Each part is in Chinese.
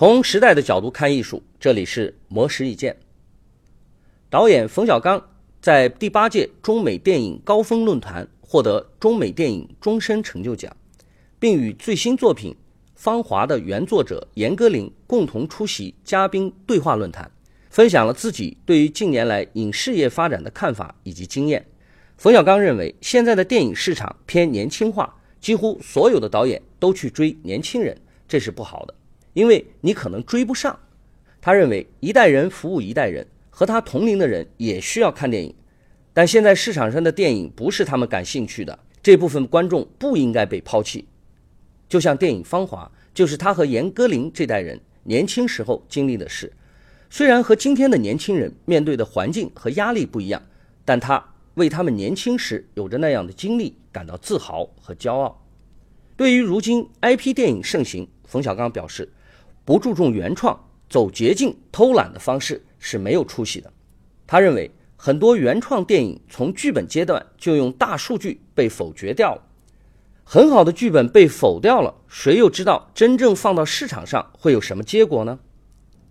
从时代的角度看艺术，这里是魔石意见。导演冯小刚在第八届中美电影高峰论坛获得中美电影终身成就奖，并与最新作品《芳华》的原作者严歌苓共同出席嘉宾对话论坛，分享了自己对于近年来影视业发展的看法以及经验。冯小刚认为，现在的电影市场偏年轻化，几乎所有的导演都去追年轻人，这是不好的，因为你可能追不上。他认为，一代人服务一代人。和他同龄的人也需要看电影，但现在市场上的电影不是他们感兴趣的，这部分观众不应该被抛弃。就像电影《芳华》，就是他和严歌苓这代人年轻时候经历的事。虽然和今天的年轻人面对的环境和压力不一样，但他为他们年轻时有着那样的经历感到自豪和骄傲。对于如今 IP 电影盛行，冯小刚表示，不注重原创。走捷径、偷懒的方式是没有出息的。他认为，很多原创电影从剧本阶段就用大数据被否决掉了。很好的剧本被否掉了，谁又知道真正放到市场上会有什么结果呢？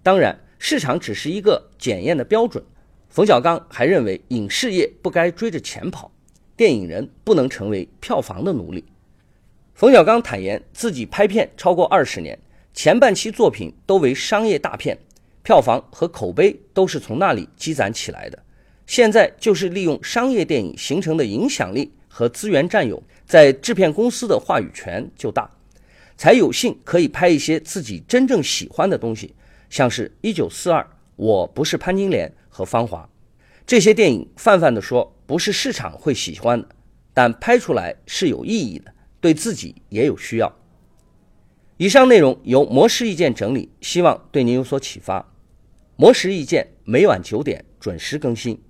当然，市场只是一个检验的标准。冯小刚还认为，影视业不该追着钱跑，电影人不能成为票房的奴隶。冯小刚坦言，自己拍片超过二十年。前半期作品都为商业大片，票房和口碑都是从那里积攒起来的。现在就是利用商业电影形成的影响力和资源占有，在制片公司的话语权就大，才有幸可以拍一些自己真正喜欢的东西，像是《一九四二》《我不是潘金莲》和《芳华》这些电影。泛泛的说，不是市场会喜欢的，但拍出来是有意义的，对自己也有需要。以上内容由魔石意见整理，希望对您有所启发。魔石意见每晚九点准时更新。